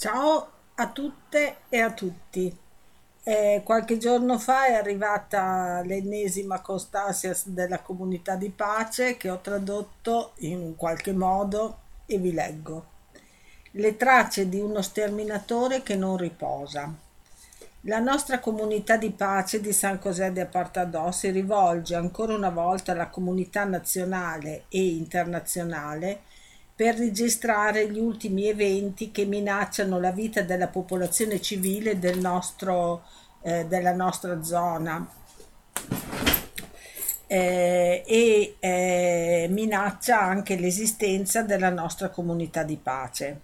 Ciao a tutte e a tutti. Eh, qualche giorno fa è arrivata l'ennesima Costanza della comunità di pace che ho tradotto in qualche modo e vi leggo. Le tracce di uno sterminatore che non riposa. La nostra comunità di pace di San José de Apartadò si rivolge ancora una volta alla comunità nazionale e internazionale per registrare gli ultimi eventi che minacciano la vita della popolazione civile del nostro, eh, della nostra zona eh, e eh, minaccia anche l'esistenza della nostra comunità di pace.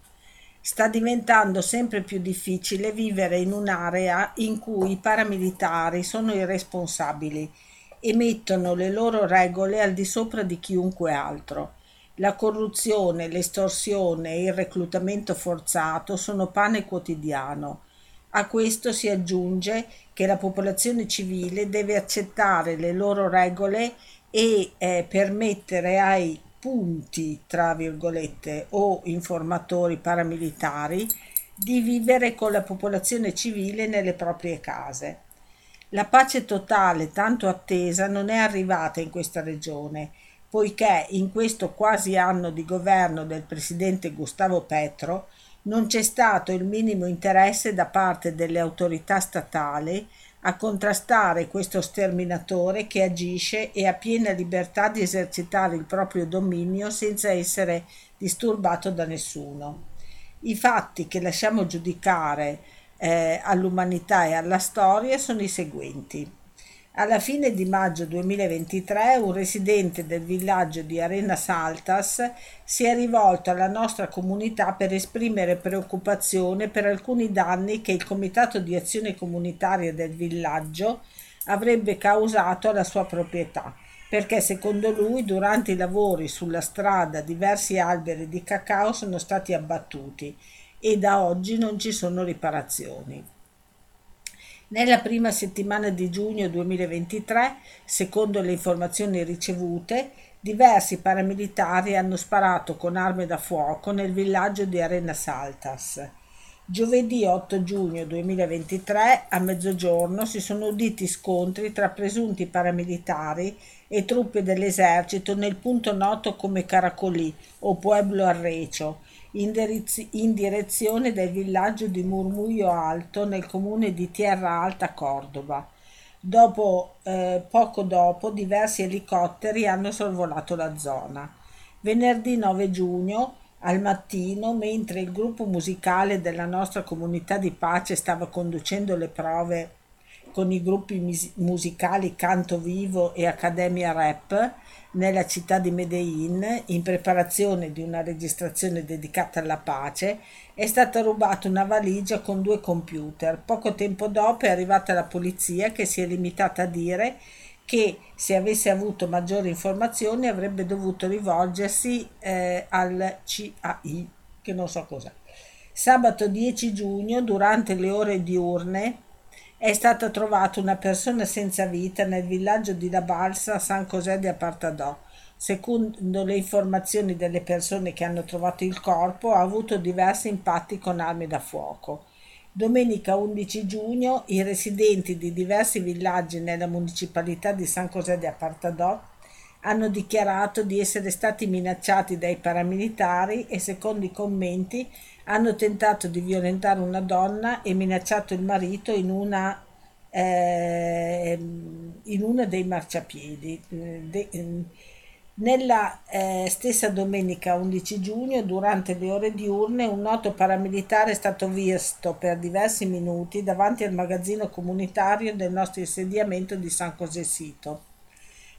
Sta diventando sempre più difficile vivere in un'area in cui i paramilitari sono i responsabili e mettono le loro regole al di sopra di chiunque altro la corruzione, l'estorsione e il reclutamento forzato sono pane quotidiano. A questo si aggiunge che la popolazione civile deve accettare le loro regole e eh, permettere ai punti, tra virgolette, o informatori paramilitari di vivere con la popolazione civile nelle proprie case. La pace totale tanto attesa non è arrivata in questa regione poiché in questo quasi anno di governo del presidente Gustavo Petro non c'è stato il minimo interesse da parte delle autorità statali a contrastare questo sterminatore che agisce e ha piena libertà di esercitare il proprio dominio senza essere disturbato da nessuno. I fatti che lasciamo giudicare eh, all'umanità e alla storia sono i seguenti. Alla fine di maggio 2023 un residente del villaggio di Arena Saltas si è rivolto alla nostra comunità per esprimere preoccupazione per alcuni danni che il Comitato di Azione Comunitaria del villaggio avrebbe causato alla sua proprietà, perché secondo lui durante i lavori sulla strada diversi alberi di cacao sono stati abbattuti e da oggi non ci sono riparazioni. Nella prima settimana di giugno 2023, secondo le informazioni ricevute, diversi paramilitari hanno sparato con armi da fuoco nel villaggio di Arena Saltas. Giovedì 8 giugno 2023 a mezzogiorno si sono uditi scontri tra presunti paramilitari e truppe dell'esercito nel punto noto come Caracolì o Pueblo Arrecio, in, in direzione del villaggio di Murmuglio Alto nel comune di Tierra Alta, Cordova. Dopo, eh, poco dopo diversi elicotteri hanno sorvolato la zona. Venerdì 9 giugno al mattino, mentre il gruppo musicale della nostra comunità di pace stava conducendo le prove con i gruppi mis- musicali Canto Vivo e Accademia Rap nella città di Medellin, in preparazione di una registrazione dedicata alla pace, è stata rubata una valigia con due computer. Poco tempo dopo è arrivata la polizia che si è limitata a dire che se avesse avuto maggiori informazioni avrebbe dovuto rivolgersi eh, al CAI, che non so cos'è. Sabato 10 giugno, durante le ore diurne, è stata trovata una persona senza vita nel villaggio di La Balsa, San José de Apartadò. Secondo le informazioni delle persone che hanno trovato il corpo, ha avuto diversi impatti con armi da fuoco. Domenica 11 giugno i residenti di diversi villaggi nella municipalità di San José de Apartadò hanno dichiarato di essere stati minacciati dai paramilitari e secondo i commenti hanno tentato di violentare una donna e minacciato il marito in una eh, in uno dei marciapiedi. De, nella eh, stessa domenica 11 giugno, durante le ore diurne, un noto paramilitare è stato visto per diversi minuti davanti al magazzino comunitario del nostro insediamento di San José Sito.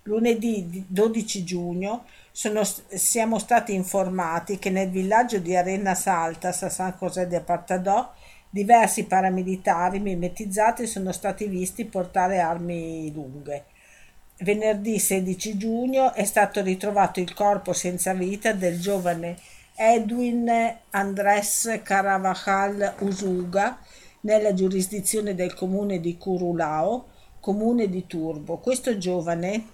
Lunedì 12 giugno sono, siamo stati informati che nel villaggio di Arena Saltas a San José de Apartadò diversi paramilitari mimetizzati sono stati visti portare armi lunghe. Venerdì 16 giugno è stato ritrovato il corpo senza vita del giovane Edwin Andrés Caravajal Usuga nella giurisdizione del comune di Curulao, comune di Turbo. Questo giovane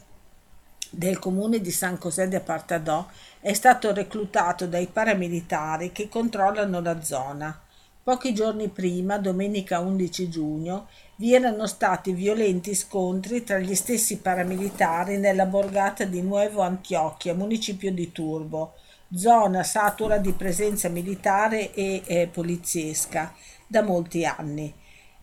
del comune di San José de Apartadò è stato reclutato dai paramilitari che controllano la zona. Pochi giorni prima, domenica 11 giugno, vi erano stati violenti scontri tra gli stessi paramilitari nella borgata di Nuevo Antioquia, municipio di Turbo, zona satura di presenza militare e eh, poliziesca da molti anni.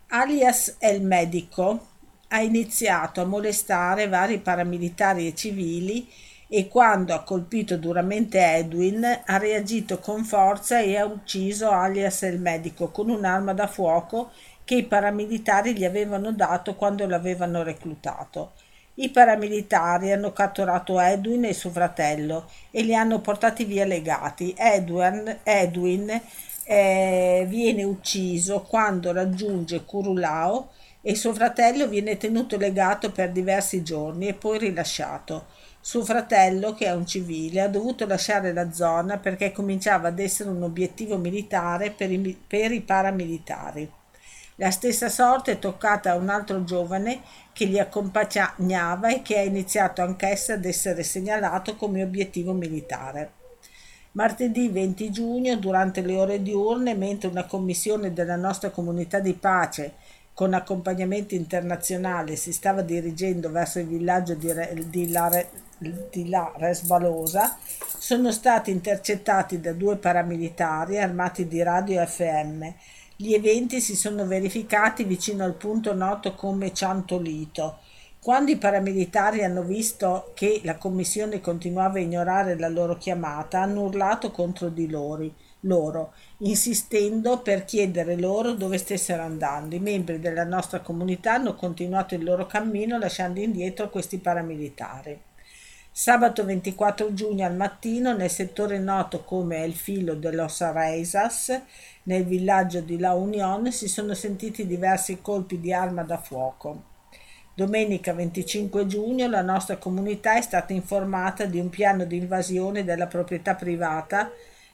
Alias El Medico ha iniziato a molestare vari paramilitari e civili e quando ha colpito duramente Edwin ha reagito con forza e ha ucciso alias il medico con un'arma da fuoco che i paramilitari gli avevano dato quando l'avevano reclutato. I paramilitari hanno catturato Edwin e suo fratello e li hanno portati via legati. Edwin, Edwin eh, viene ucciso quando raggiunge Curulao e suo fratello viene tenuto legato per diversi giorni e poi rilasciato. Suo fratello, che è un civile, ha dovuto lasciare la zona perché cominciava ad essere un obiettivo militare per i, per i paramilitari. La stessa sorte è toccata a un altro giovane che li accompagnava e che ha iniziato anch'essa ad essere segnalato come obiettivo militare. Martedì 20 giugno, durante le ore diurne, mentre una commissione della nostra comunità di pace con accompagnamento internazionale si stava dirigendo verso il villaggio di, di, La, di La Resbalosa, sono stati intercettati da due paramilitari armati di radio FM. Gli eventi si sono verificati vicino al punto noto come Ciantolito. Quando i paramilitari hanno visto che la commissione continuava a ignorare la loro chiamata, hanno urlato contro di loro loro, insistendo per chiedere loro dove stessero andando. I membri della nostra comunità hanno continuato il loro cammino lasciando indietro questi paramilitari. Sabato 24 giugno al mattino, nel settore noto come El Filo de los Reisas, nel villaggio di La Union, si sono sentiti diversi colpi di arma da fuoco. Domenica 25 giugno la nostra comunità è stata informata di un piano di invasione della proprietà privata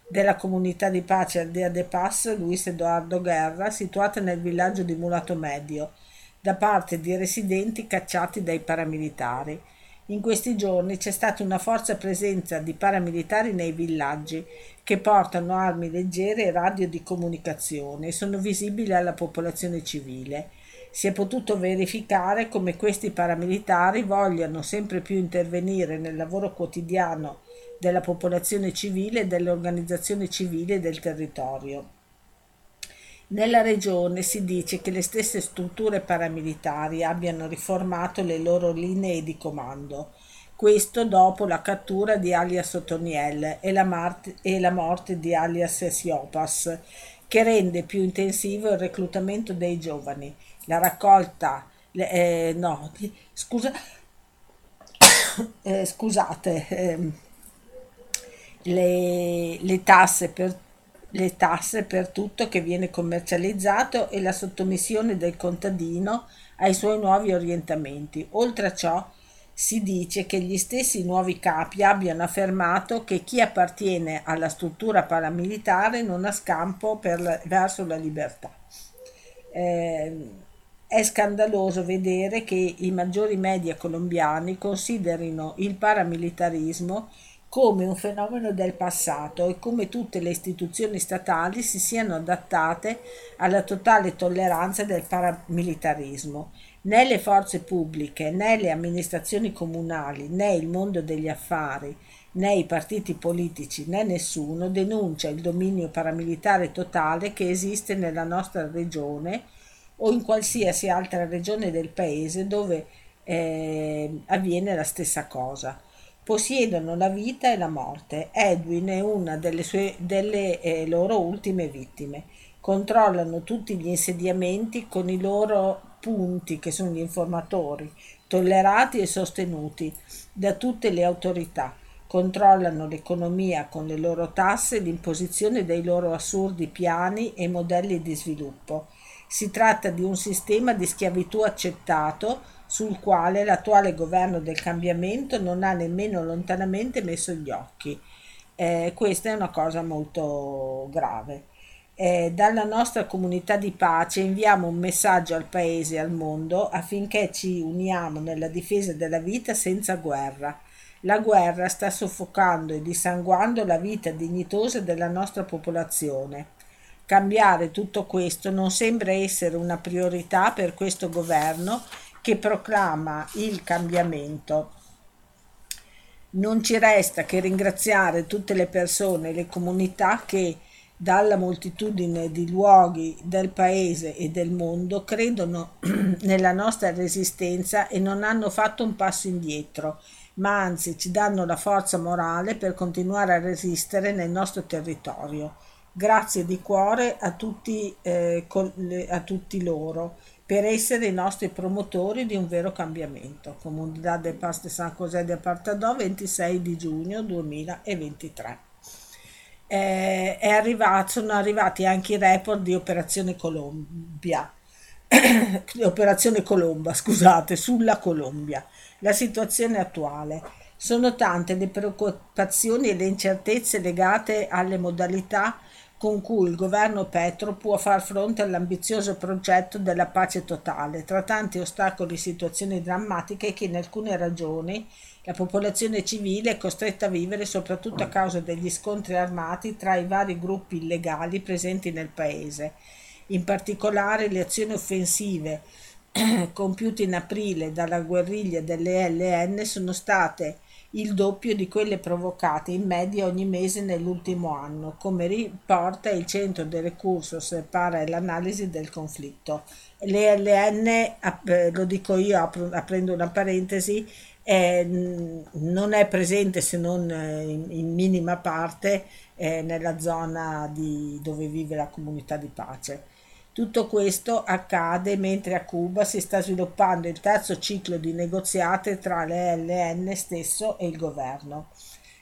della comunità di pace Aldea de Paz Luis Edoardo Guerra, situata nel villaggio di Mulato Medio, da parte di residenti cacciati dai paramilitari. In questi giorni c'è stata una forza presenza di paramilitari nei villaggi che portano armi leggere e radio di comunicazione e sono visibili alla popolazione civile. Si è potuto verificare come questi paramilitari vogliano sempre più intervenire nel lavoro quotidiano della popolazione civile e delle organizzazioni civili del territorio. Nella regione si dice che le stesse strutture paramilitari abbiano riformato le loro linee di comando, questo dopo la cattura di alias Otoniel e la, mart- e la morte di alias Siopas, che rende più intensivo il reclutamento dei giovani, la raccolta, eh, no, scusa, eh, scusate, eh, le, le, tasse per, le tasse per tutto che viene commercializzato e la sottomissione del contadino ai suoi nuovi orientamenti. Oltre a ciò, si dice che gli stessi nuovi capi abbiano affermato che chi appartiene alla struttura paramilitare non ha scampo la, verso la libertà. Eh, è scandaloso vedere che i maggiori media colombiani considerino il paramilitarismo come un fenomeno del passato e come tutte le istituzioni statali si siano adattate alla totale tolleranza del paramilitarismo. Né le forze pubbliche, né le amministrazioni comunali, né il mondo degli affari, né i partiti politici, né nessuno denuncia il dominio paramilitare totale che esiste nella nostra regione o in qualsiasi altra regione del paese dove eh, avviene la stessa cosa possiedono la vita e la morte. Edwin è una delle, sue, delle eh, loro ultime vittime. Controllano tutti gli insediamenti con i loro punti, che sono gli informatori, tollerati e sostenuti da tutte le autorità. Controllano l'economia con le loro tasse e l'imposizione dei loro assurdi piani e modelli di sviluppo. Si tratta di un sistema di schiavitù accettato sul quale l'attuale governo del cambiamento non ha nemmeno lontanamente messo gli occhi. Eh, questa è una cosa molto grave. Eh, dalla nostra comunità di pace inviamo un messaggio al paese e al mondo affinché ci uniamo nella difesa della vita senza guerra. La guerra sta soffocando e dissanguando la vita dignitosa della nostra popolazione. Cambiare tutto questo non sembra essere una priorità per questo governo che proclama il cambiamento. Non ci resta che ringraziare tutte le persone e le comunità che dalla moltitudine di luoghi del paese e del mondo credono nella nostra resistenza e non hanno fatto un passo indietro, ma anzi ci danno la forza morale per continuare a resistere nel nostro territorio. Grazie di cuore a tutti, eh, a tutti loro per essere i nostri promotori di un vero cambiamento. Comunità del Paste San José de Partadò, 26 di giugno 2023. Eh, arrivato, sono arrivati anche i report di Operazione Colombia. Operazione Colomba, scusate, sulla Colombia. La situazione attuale. Sono tante le preoccupazioni e le incertezze legate alle modalità con cui il governo Petro può far fronte all'ambizioso progetto della pace totale, tra tanti ostacoli e situazioni drammatiche che in alcune ragioni la popolazione civile è costretta a vivere soprattutto a causa degli scontri armati tra i vari gruppi illegali presenti nel paese. In particolare le azioni offensive compiute in aprile dalla guerriglia delle LN sono state il doppio di quelle provocate in media ogni mese nell'ultimo anno, come riporta il Centro dei Recursos para l'analisi del conflitto. Le LN, eh, lo dico io aprendo una parentesi, eh, non è presente se non eh, in, in minima parte eh, nella zona di, dove vive la comunità di pace. Tutto questo accade mentre a Cuba si sta sviluppando il terzo ciclo di negoziati tra le LN stesso e il governo.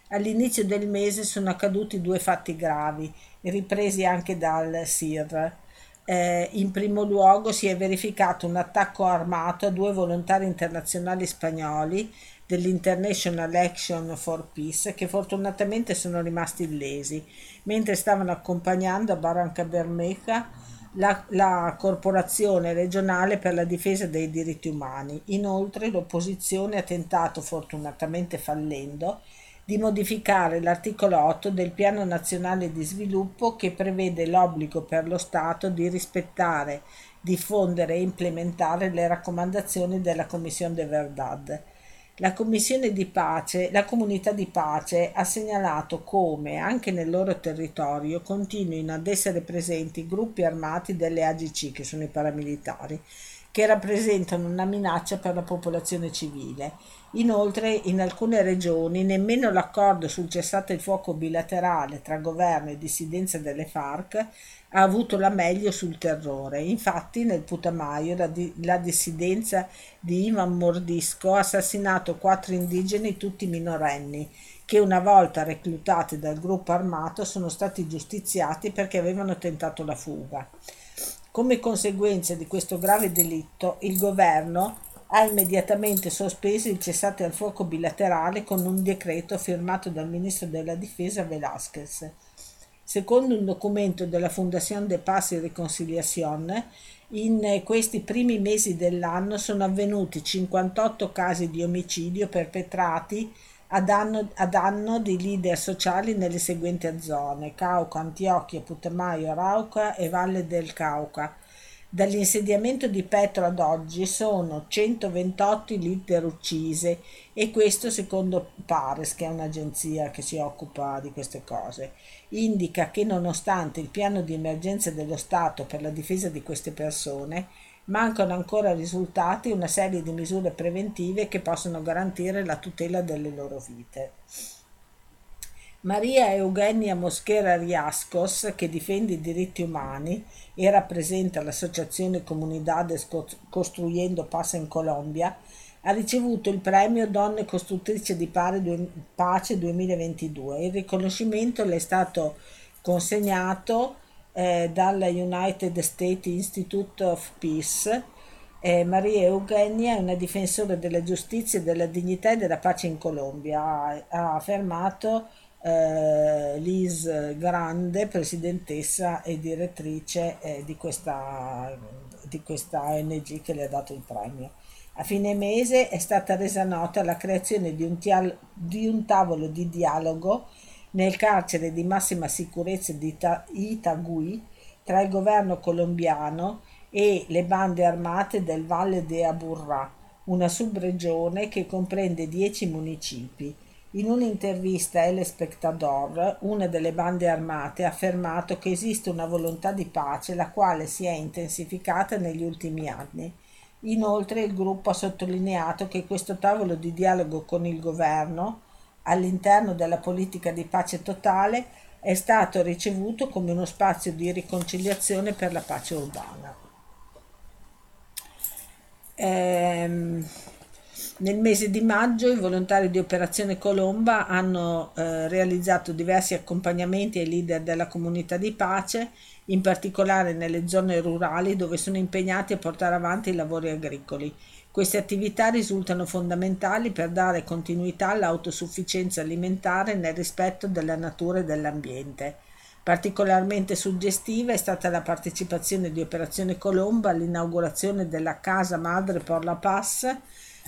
All'inizio del mese sono accaduti due fatti gravi, ripresi anche dal SIR. Eh, in primo luogo si è verificato un attacco armato a due volontari internazionali spagnoli dell'International Action for Peace che fortunatamente sono rimasti illesi mentre stavano accompagnando a Barranca Bermeja la, la, Corporazione regionale per la difesa dei diritti umani. Inoltre l'opposizione ha tentato, fortunatamente fallendo, di modificare l'articolo 8 del Piano Nazionale di Sviluppo che prevede l'obbligo per lo Stato di rispettare, diffondere e implementare le raccomandazioni della Commissione de Verdad la Commissione di pace, la comunità di pace ha segnalato come anche nel loro territorio continuino ad essere presenti gruppi armati delle AGC, che sono i paramilitari, che rappresentano una minaccia per la popolazione civile. Inoltre, in alcune regioni nemmeno l'accordo sul cessate il fuoco bilaterale tra governo e dissidenza delle FARC ha avuto la meglio sul terrore. Infatti nel Putamaio la, di- la dissidenza di Ivan Mordisco ha assassinato quattro indigeni tutti minorenni che una volta reclutati dal gruppo armato sono stati giustiziati perché avevano tentato la fuga. Come conseguenza di questo grave delitto, il governo ha immediatamente sospeso il cessate al fuoco bilaterale con un decreto firmato dal ministro della difesa Velázquez. Secondo un documento della Fondazione de Paz y Reconciliación, in questi primi mesi dell'anno sono avvenuti 58 casi di omicidio perpetrati a danno, a danno di leader sociali nelle seguenti zone: Cauca, Antiochia, Putumayo, Arauca e Valle del Cauca Dall'insediamento di Petro ad oggi sono 128 leader uccise e questo secondo Pares, che è un'agenzia che si occupa di queste cose, indica che nonostante il piano di emergenza dello Stato per la difesa di queste persone, mancano ancora risultati una serie di misure preventive che possono garantire la tutela delle loro vite. Maria Eugenia Mosquera Riascos, che difende i diritti umani e rappresenta l'associazione Comunidades Costruyendo Paz in Colombia, ha ricevuto il premio Donne Costruttrice di Pace 2022. Il riconoscimento le è stato consegnato eh, dalla United States Institute of Peace. Eh, Maria Eugenia è una difensore della giustizia, della dignità e della pace in Colombia. Ha, ha affermato eh, Liz Grande, presidentessa e direttrice eh, di, questa, di questa ONG che le ha dato il premio. A fine mese è stata resa nota la creazione di un, tial- di un tavolo di dialogo nel carcere di massima sicurezza di Ita- Itagui tra il governo colombiano e le bande armate del Valle de Aburrá, una subregione che comprende dieci municipi. In un'intervista a El Spectador, una delle bande armate ha affermato che esiste una volontà di pace la quale si è intensificata negli ultimi anni. Inoltre il gruppo ha sottolineato che questo tavolo di dialogo con il governo, all'interno della politica di pace totale, è stato ricevuto come uno spazio di riconciliazione per la pace urbana. Ehm, nel mese di maggio i volontari di Operazione Colomba hanno eh, realizzato diversi accompagnamenti ai leader della comunità di pace, in particolare nelle zone rurali dove sono impegnati a portare avanti i lavori agricoli. Queste attività risultano fondamentali per dare continuità all'autosufficienza alimentare nel rispetto della natura e dell'ambiente. Particolarmente suggestiva è stata la partecipazione di Operazione Colomba all'inaugurazione della Casa Madre por la Paz,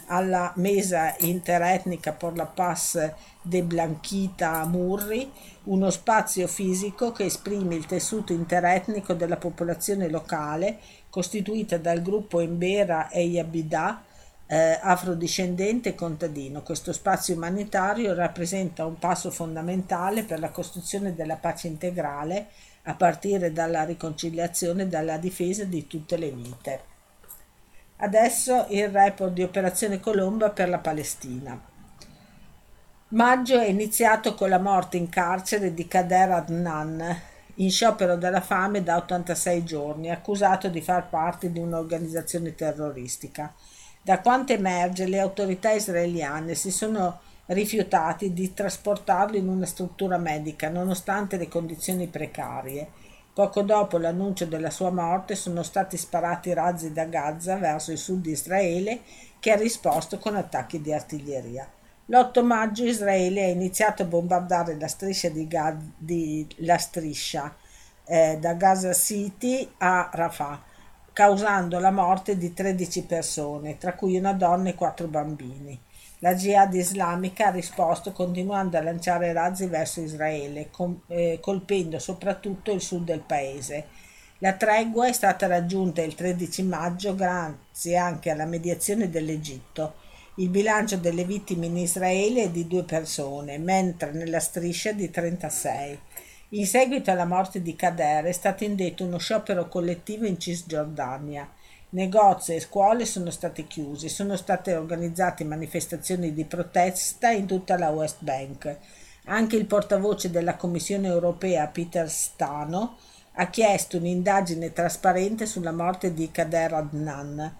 alla mesa interetnica por la Paz de Blanquita Murri, uno spazio fisico che esprime il tessuto interetnico della popolazione locale, costituita dal gruppo Embera e Yabida, eh, afrodiscendente e contadino. Questo spazio umanitario rappresenta un passo fondamentale per la costruzione della pace integrale a partire dalla riconciliazione e dalla difesa di tutte le vite. Adesso il report di Operazione Colomba per la Palestina. Maggio è iniziato con la morte in carcere di Kader Adnan, in sciopero della fame da 86 giorni, accusato di far parte di un'organizzazione terroristica. Da quanto emerge, le autorità israeliane si sono rifiutati di trasportarlo in una struttura medica, nonostante le condizioni precarie. Poco dopo l'annuncio della sua morte sono stati sparati razzi da Gaza verso il sud di Israele, che ha risposto con attacchi di artiglieria. L'8 maggio Israele ha iniziato a bombardare la striscia, di Gaz- di, la striscia eh, da Gaza City a Rafah causando la morte di 13 persone, tra cui una donna e quattro bambini. La Jihad islamica ha risposto continuando a lanciare razzi verso Israele, com- eh, colpendo soprattutto il sud del paese. La tregua è stata raggiunta il 13 maggio grazie anche alla mediazione dell'Egitto. Il bilancio delle vittime in Israele è di due persone, mentre nella striscia di 36. In seguito alla morte di Kader è stato indetto uno sciopero collettivo in Cisgiordania. Negozi e scuole sono stati chiusi, sono state organizzate manifestazioni di protesta in tutta la West Bank. Anche il portavoce della Commissione europea, Peter Stano, ha chiesto un'indagine trasparente sulla morte di Kader Adnan.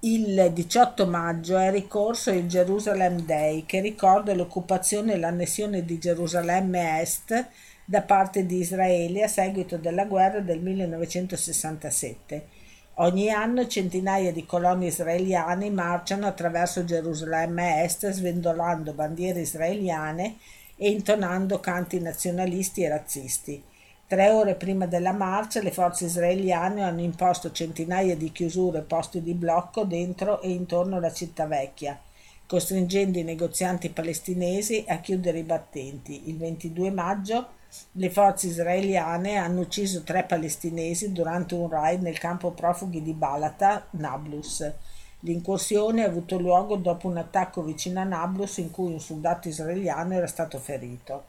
Il 18 maggio è ricorso il Jerusalem Day che ricorda l'occupazione e l'annessione di Gerusalemme Est da parte di Israele a seguito della guerra del 1967. Ogni anno centinaia di coloni israeliani marciano attraverso Gerusalemme Est svendolando bandiere israeliane e intonando canti nazionalisti e razzisti. Tre ore prima della marcia le forze israeliane hanno imposto centinaia di chiusure e posti di blocco dentro e intorno alla città vecchia, costringendo i negozianti palestinesi a chiudere i battenti. Il 22 maggio le forze israeliane hanno ucciso tre palestinesi durante un raid nel campo profughi di Balata, Nablus. L'incursione ha avuto luogo dopo un attacco vicino a Nablus in cui un soldato israeliano era stato ferito.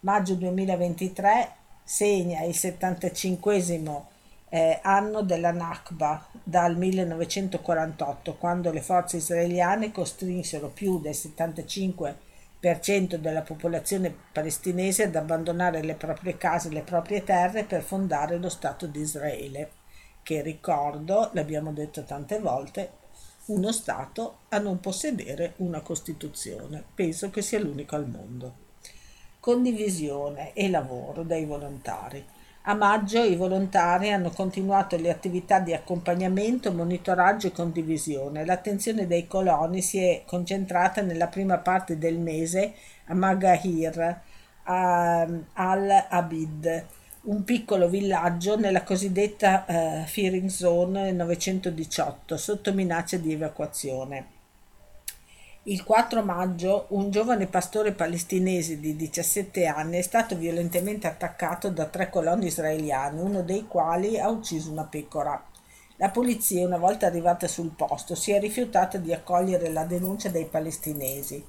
Maggio 2023 segna il 75 eh, anno della Nakba dal 1948, quando le forze israeliane costrinsero più del 75 della popolazione palestinese ad abbandonare le proprie case e le proprie terre per fondare lo Stato di Israele, che ricordo, l'abbiamo detto tante volte, uno Stato a non possedere una Costituzione. Penso che sia l'unico al mondo. Condivisione e lavoro dei volontari. A maggio i volontari hanno continuato le attività di accompagnamento, monitoraggio e condivisione. L'attenzione dei coloni si è concentrata nella prima parte del mese a Magahir, al-Abid, un piccolo villaggio nella cosiddetta uh, Fearing Zone 918, sotto minaccia di evacuazione. Il 4 maggio un giovane pastore palestinese di 17 anni è stato violentemente attaccato da tre coloni israeliani, uno dei quali ha ucciso una pecora. La polizia, una volta arrivata sul posto, si è rifiutata di accogliere la denuncia dei palestinesi.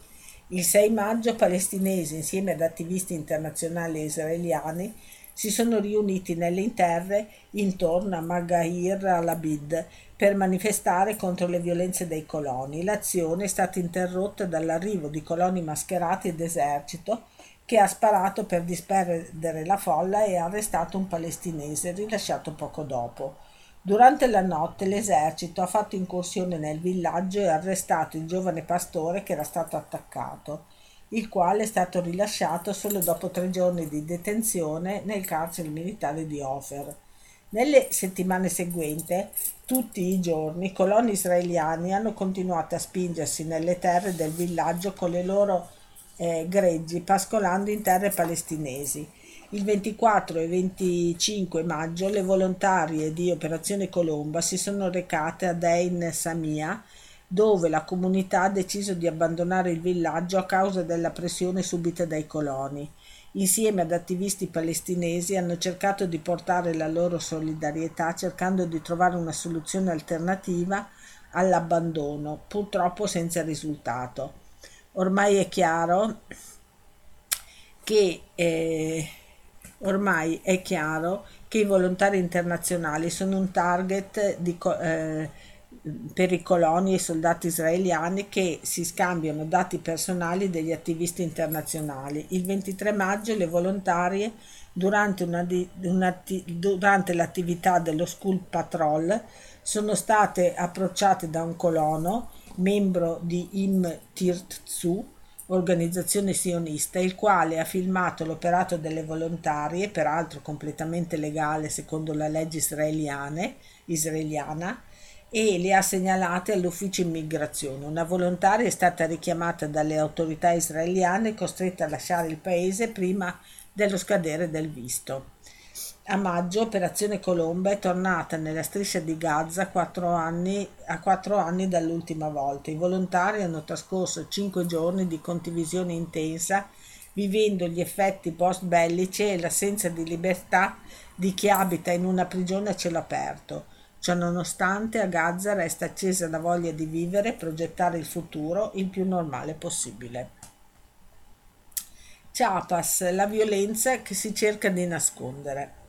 Il 6 maggio palestinesi, insieme ad attivisti internazionali e israeliani, si sono riuniti nelle terre intorno a Magair al-Abid per manifestare contro le violenze dei coloni. L'azione è stata interrotta dall'arrivo di coloni mascherati d'esercito che ha sparato per disperdere la folla e ha arrestato un palestinese rilasciato poco dopo. Durante la notte l'esercito ha fatto incursione nel villaggio e ha arrestato il giovane pastore che era stato attaccato il quale è stato rilasciato solo dopo tre giorni di detenzione nel carcere militare di Ofer. Nelle settimane seguenti, tutti i giorni, coloni israeliani hanno continuato a spingersi nelle terre del villaggio con le loro eh, greggi, pascolando in terre palestinesi. Il 24 e 25 maggio le volontarie di Operazione Colomba si sono recate ad Ein Samia, dove la comunità ha deciso di abbandonare il villaggio a causa della pressione subita dai coloni. Insieme ad attivisti palestinesi hanno cercato di portare la loro solidarietà cercando di trovare una soluzione alternativa all'abbandono, purtroppo senza risultato. Ormai è chiaro che eh, ormai è chiaro che i volontari internazionali sono un target di, eh, per i coloni e i soldati israeliani che si scambiano dati personali degli attivisti internazionali. Il 23 maggio le volontarie, durante, una una, durante l'attività dello School Patrol, sono state approcciate da un colono, membro di Im Tirtzu, organizzazione sionista, il quale ha filmato l'operato delle volontarie, peraltro completamente legale secondo la legge israeliana, e le ha segnalate all'ufficio immigrazione. Una volontaria è stata richiamata dalle autorità israeliane e costretta a lasciare il paese prima dello scadere del visto. A maggio Operazione Colomba è tornata nella striscia di Gaza quattro anni, a quattro anni dall'ultima volta. I volontari hanno trascorso cinque giorni di condivisione intensa, vivendo gli effetti post bellici e l'assenza di libertà di chi abita in una prigione a cielo aperto. Ciononostante a Gaza resta accesa la voglia di vivere e progettare il futuro il più normale possibile. Chiapas, la violenza che si cerca di nascondere.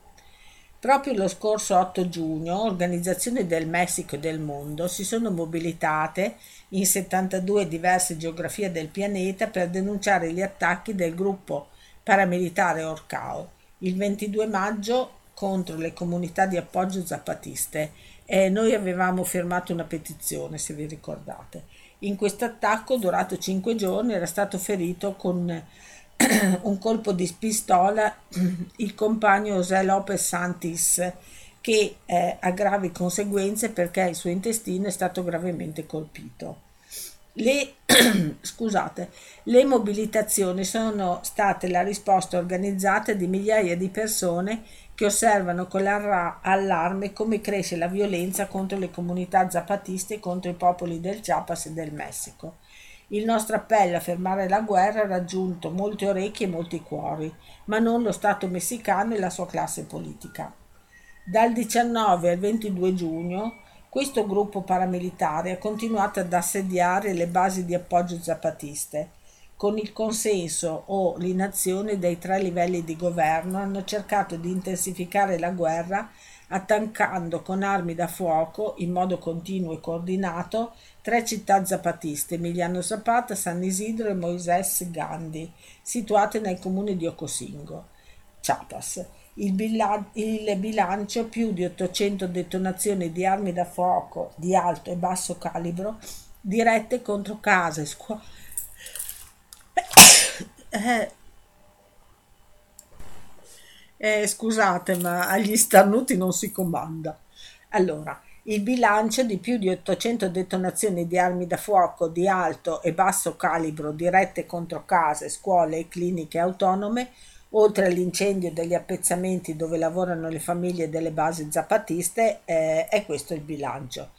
Proprio lo scorso 8 giugno organizzazioni del Messico e del mondo si sono mobilitate in 72 diverse geografie del pianeta per denunciare gli attacchi del gruppo paramilitare Orcao. Il 22 maggio contro le comunità di appoggio zapatiste e noi avevamo firmato una petizione, se vi ricordate. In questo attacco, durato cinque giorni, era stato ferito con un colpo di pistola il compagno José López Santis, che eh, ha gravi conseguenze perché il suo intestino è stato gravemente colpito. Le, scusate, le mobilitazioni sono state la risposta organizzata di migliaia di persone che osservano con allarme come cresce la violenza contro le comunità zapatiste e contro i popoli del Chiapas e del Messico. Il nostro appello a fermare la guerra ha raggiunto molte orecchie e molti cuori, ma non lo Stato messicano e la sua classe politica. Dal 19 al 22 giugno questo gruppo paramilitare ha continuato ad assediare le basi di appoggio zapatiste. Con il consenso o l'inazione dei tre livelli di governo hanno cercato di intensificare la guerra attaccando con armi da fuoco in modo continuo e coordinato tre città zapatiste, Emiliano Zapata, San Isidro e Moisés Gandhi, situate nel comune di Ocosingo, Chiapas il, bila- il bilancio più di 800 detonazioni di armi da fuoco di alto e basso calibro dirette contro case, scuole. Eh, eh, scusate, ma agli starnuti non si comanda. Allora, il bilancio di più di 800 detonazioni di armi da fuoco di alto e basso calibro dirette contro case, scuole e cliniche autonome Oltre all'incendio degli appezzamenti dove lavorano le famiglie delle basi zapatiste, eh, è questo il bilancio.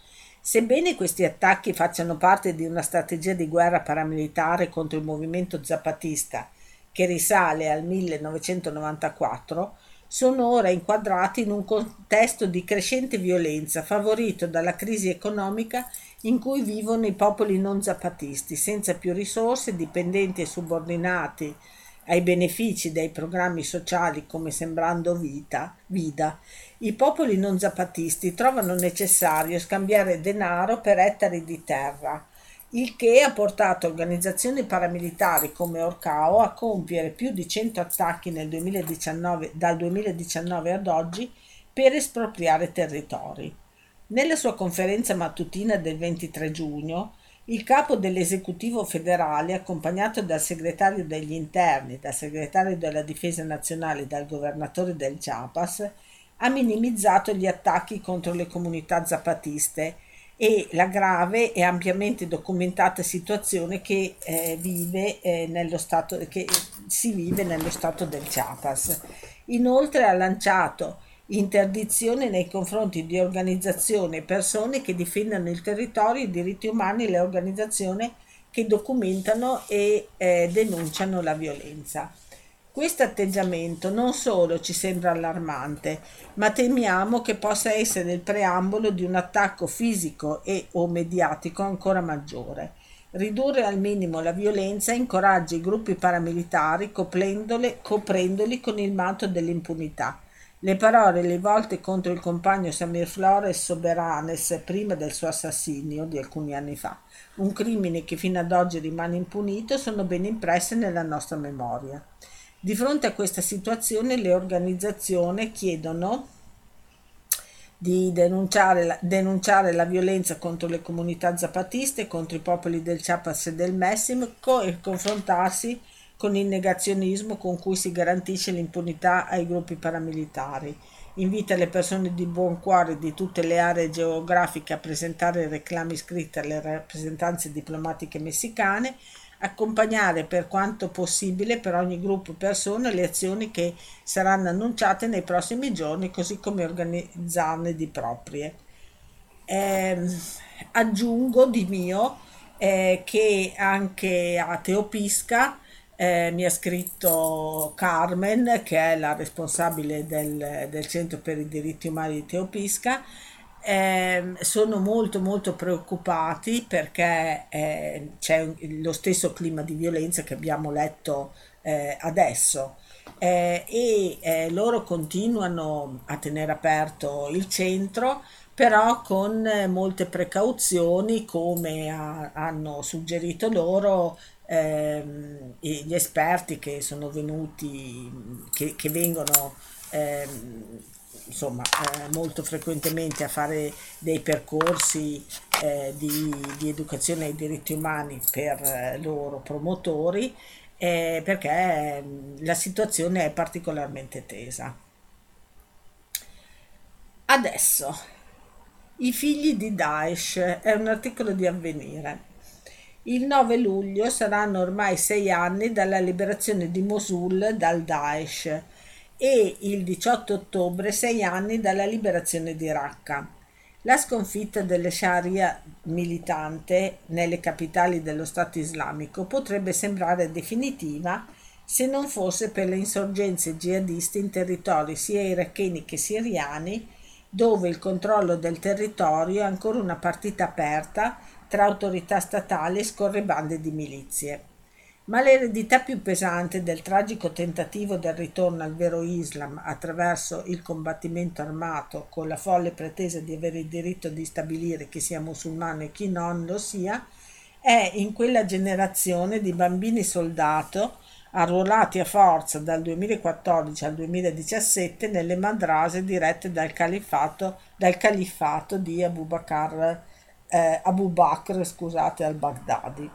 Sebbene questi attacchi facciano parte di una strategia di guerra paramilitare contro il movimento zapatista che risale al 1994, sono ora inquadrati in un contesto di crescente violenza favorito dalla crisi economica in cui vivono i popoli non zapatisti, senza più risorse, dipendenti e subordinati ai benefici dei programmi sociali come Sembrando Vita, Vida, i popoli non zapatisti trovano necessario scambiare denaro per ettari di terra, il che ha portato organizzazioni paramilitari come Orcao a compiere più di 100 attacchi nel 2019, dal 2019 ad oggi per espropriare territori. Nella sua conferenza mattutina del 23 giugno, il capo dell'esecutivo federale, accompagnato dal segretario degli interni, dal segretario della difesa nazionale e dal governatore del Chiapas, ha minimizzato gli attacchi contro le comunità zapatiste e la grave e ampiamente documentata situazione che, eh, vive, eh, nello stato, che si vive nello stato del Chiapas. Inoltre ha lanciato interdizione nei confronti di organizzazioni e persone che difendono il territorio, i diritti umani e le organizzazioni che documentano e eh, denunciano la violenza. Questo atteggiamento non solo ci sembra allarmante, ma temiamo che possa essere il preambolo di un attacco fisico e o mediatico ancora maggiore. Ridurre al minimo la violenza incoraggia i gruppi paramilitari coprendoli con il manto dell'impunità. Le parole rivolte contro il compagno Samir Flores Soberanes prima del suo assassinio di alcuni anni fa, un crimine che fino ad oggi rimane impunito, sono ben impresse nella nostra memoria. Di fronte a questa situazione le organizzazioni chiedono di denunciare la, denunciare la, violenza contro le comunità zapatiste, contro i popoli del Chiapas e del Messico e confrontarsi con il negazionismo con cui si garantisce l'impunità ai gruppi paramilitari. Invita le persone di buon cuore di tutte le aree geografiche a presentare reclami scritti alle rappresentanze diplomatiche messicane accompagnare per quanto possibile per ogni gruppo persone le azioni che saranno annunciate nei prossimi giorni, così come organizzarne di proprie. Eh, aggiungo di mio eh, che anche a Teopisca eh, mi ha scritto Carmen, che è la responsabile del, del Centro per i diritti umani di Teopisca, eh, sono molto molto preoccupati perché eh, c'è lo stesso clima di violenza che abbiamo letto eh, adesso. Eh, e eh, loro continuano a tenere aperto il centro però con molte precauzioni come ha, hanno suggerito loro ehm, gli esperti che sono venuti che, che vengono ehm, insomma, eh, molto frequentemente a fare dei percorsi eh, di, di, educazione ai diritti umani per eh, loro promotori eh, perché mm, la situazione è particolarmente tesa. Adesso, i figli di Daesh è un articolo di avvenire. Il 9 luglio saranno ormai sei anni dalla liberazione di Mosul dal Daesh e il 18 ottobre sei anni dalla liberazione di Raqqa. La sconfitta delle Sharia militante nelle capitali dello Stato islamico potrebbe sembrare definitiva se non fosse per le insorgenze jihadiste in territori sia iracheni che siriani, dove il controllo del territorio è ancora una partita aperta tra autorità statali e scorribande di milizie. Ma l'eredità più pesante del tragico tentativo del ritorno al vero Islam attraverso il combattimento armato con la folle pretesa di avere il diritto di stabilire chi sia musulmano e chi non lo sia, è in quella generazione di bambini soldato arruolati a forza dal 2014 al 2017 nelle madrase dirette dal califfato, dal califfato di Abu Bakr, eh, Abu Bakr scusate, al-Baghdadi.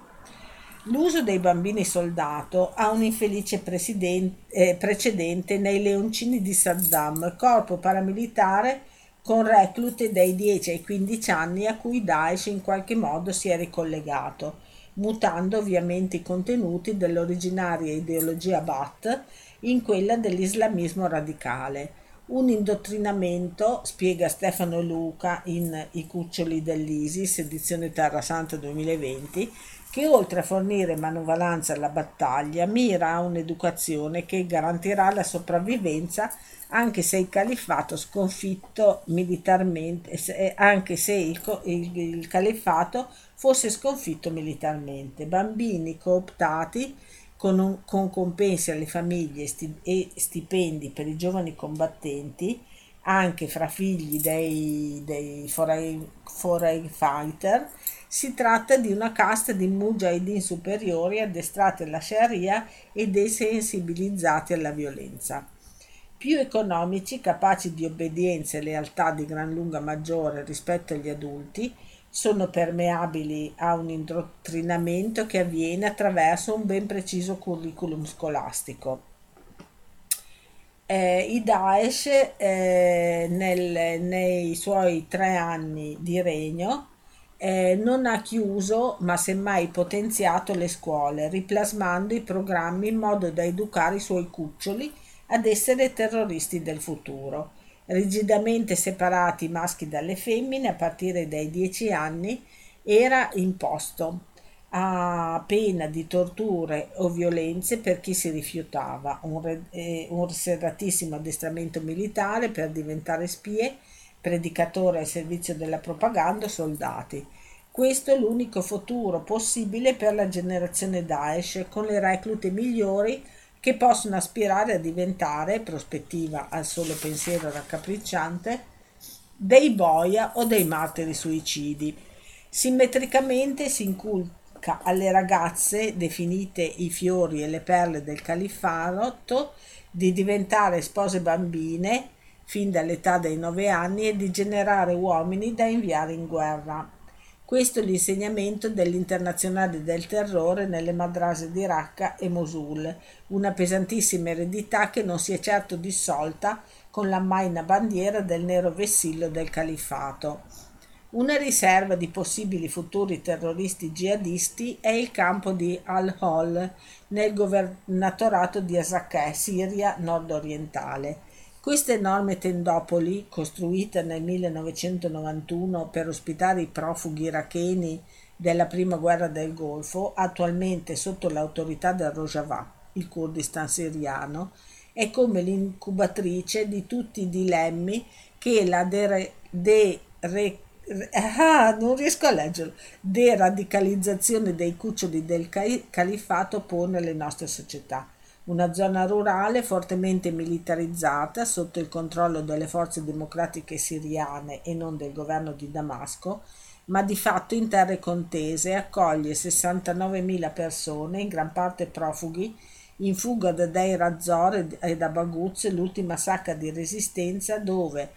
L'uso dei bambini soldato ha un infelice eh, precedente nei leoncini di Saddam, corpo paramilitare con reclute dai 10 ai 15 anni a cui Daesh in qualche modo si è ricollegato, mutando ovviamente i contenuti dell'originaria ideologia Ba'ath in quella dell'islamismo radicale. Un indottrinamento, spiega Stefano Luca in I cuccioli dell'ISIS, edizione Terra Santa 2020, che oltre a fornire manovalanza alla battaglia, mira a un'educazione che garantirà la sopravvivenza anche se il califfato sconfitto militarmente, anche se il, il, il califfato fosse sconfitto militarmente. Bambini cooptati con, un, con compensi alle famiglie sti, e stipendi per i giovani combattenti, anche fra figli dei, dei foreign, foreign fighter, si tratta di una casta di mujahideen superiori addestrati alla Sharia e desensibilizzati alla violenza. Più economici, capaci di obbedienza e lealtà di gran lunga maggiore rispetto agli adulti, sono permeabili a un indottrinamento che avviene attraverso un ben preciso curriculum scolastico. Eh, I Daesh eh, nel, nei suoi tre anni di regno eh, non ha chiuso ma semmai potenziato le scuole, riplasmando i programmi in modo da educare i suoi cuccioli ad essere terroristi del futuro. Rigidamente separati i maschi dalle femmine a partire dai dieci anni era imposto a pena di torture o violenze per chi si rifiutava, un, eh, un serratissimo addestramento militare per diventare spie predicatore al servizio della propaganda, soldati. Questo è l'unico futuro possibile per la generazione Daesh, con le reclute migliori che possono aspirare a diventare, prospettiva al solo pensiero raccapricciante, dei boia o dei martiri suicidi. Simmetricamente si inculca alle ragazze, definite i fiori e le perle del califfato, di diventare spose bambine fin dall'età dei nove anni e di generare uomini da inviare in guerra. Questo è l'insegnamento dell'internazionale del terrore nelle madrase di Raqqa e Mosul, una pesantissima eredità che non si è certo dissolta con la maina bandiera del nero vessillo del califfato. Una riserva di possibili futuri terroristi jihadisti è il campo di Al-Hol nel governatorato di Asakeh, Siria nord-orientale. Questa enorme tendopoli, costruita nel 1991 per ospitare i profughi iracheni della prima guerra del Golfo, attualmente sotto l'autorità del Rojava, il Kurdistan siriano, è come l'incubatrice di tutti i dilemmi che la de, de, re, ah, non riesco a leggerlo, deradicalizzazione dei cuccioli del califfato pone alle nostre società una zona rurale fortemente militarizzata sotto il controllo delle forze democratiche siriane e non del governo di Damasco, ma di fatto in terre contese accoglie 69.000 persone, in gran parte profughi, in fuga da Deir Azzor e da Baguz, l'ultima sacca di resistenza dove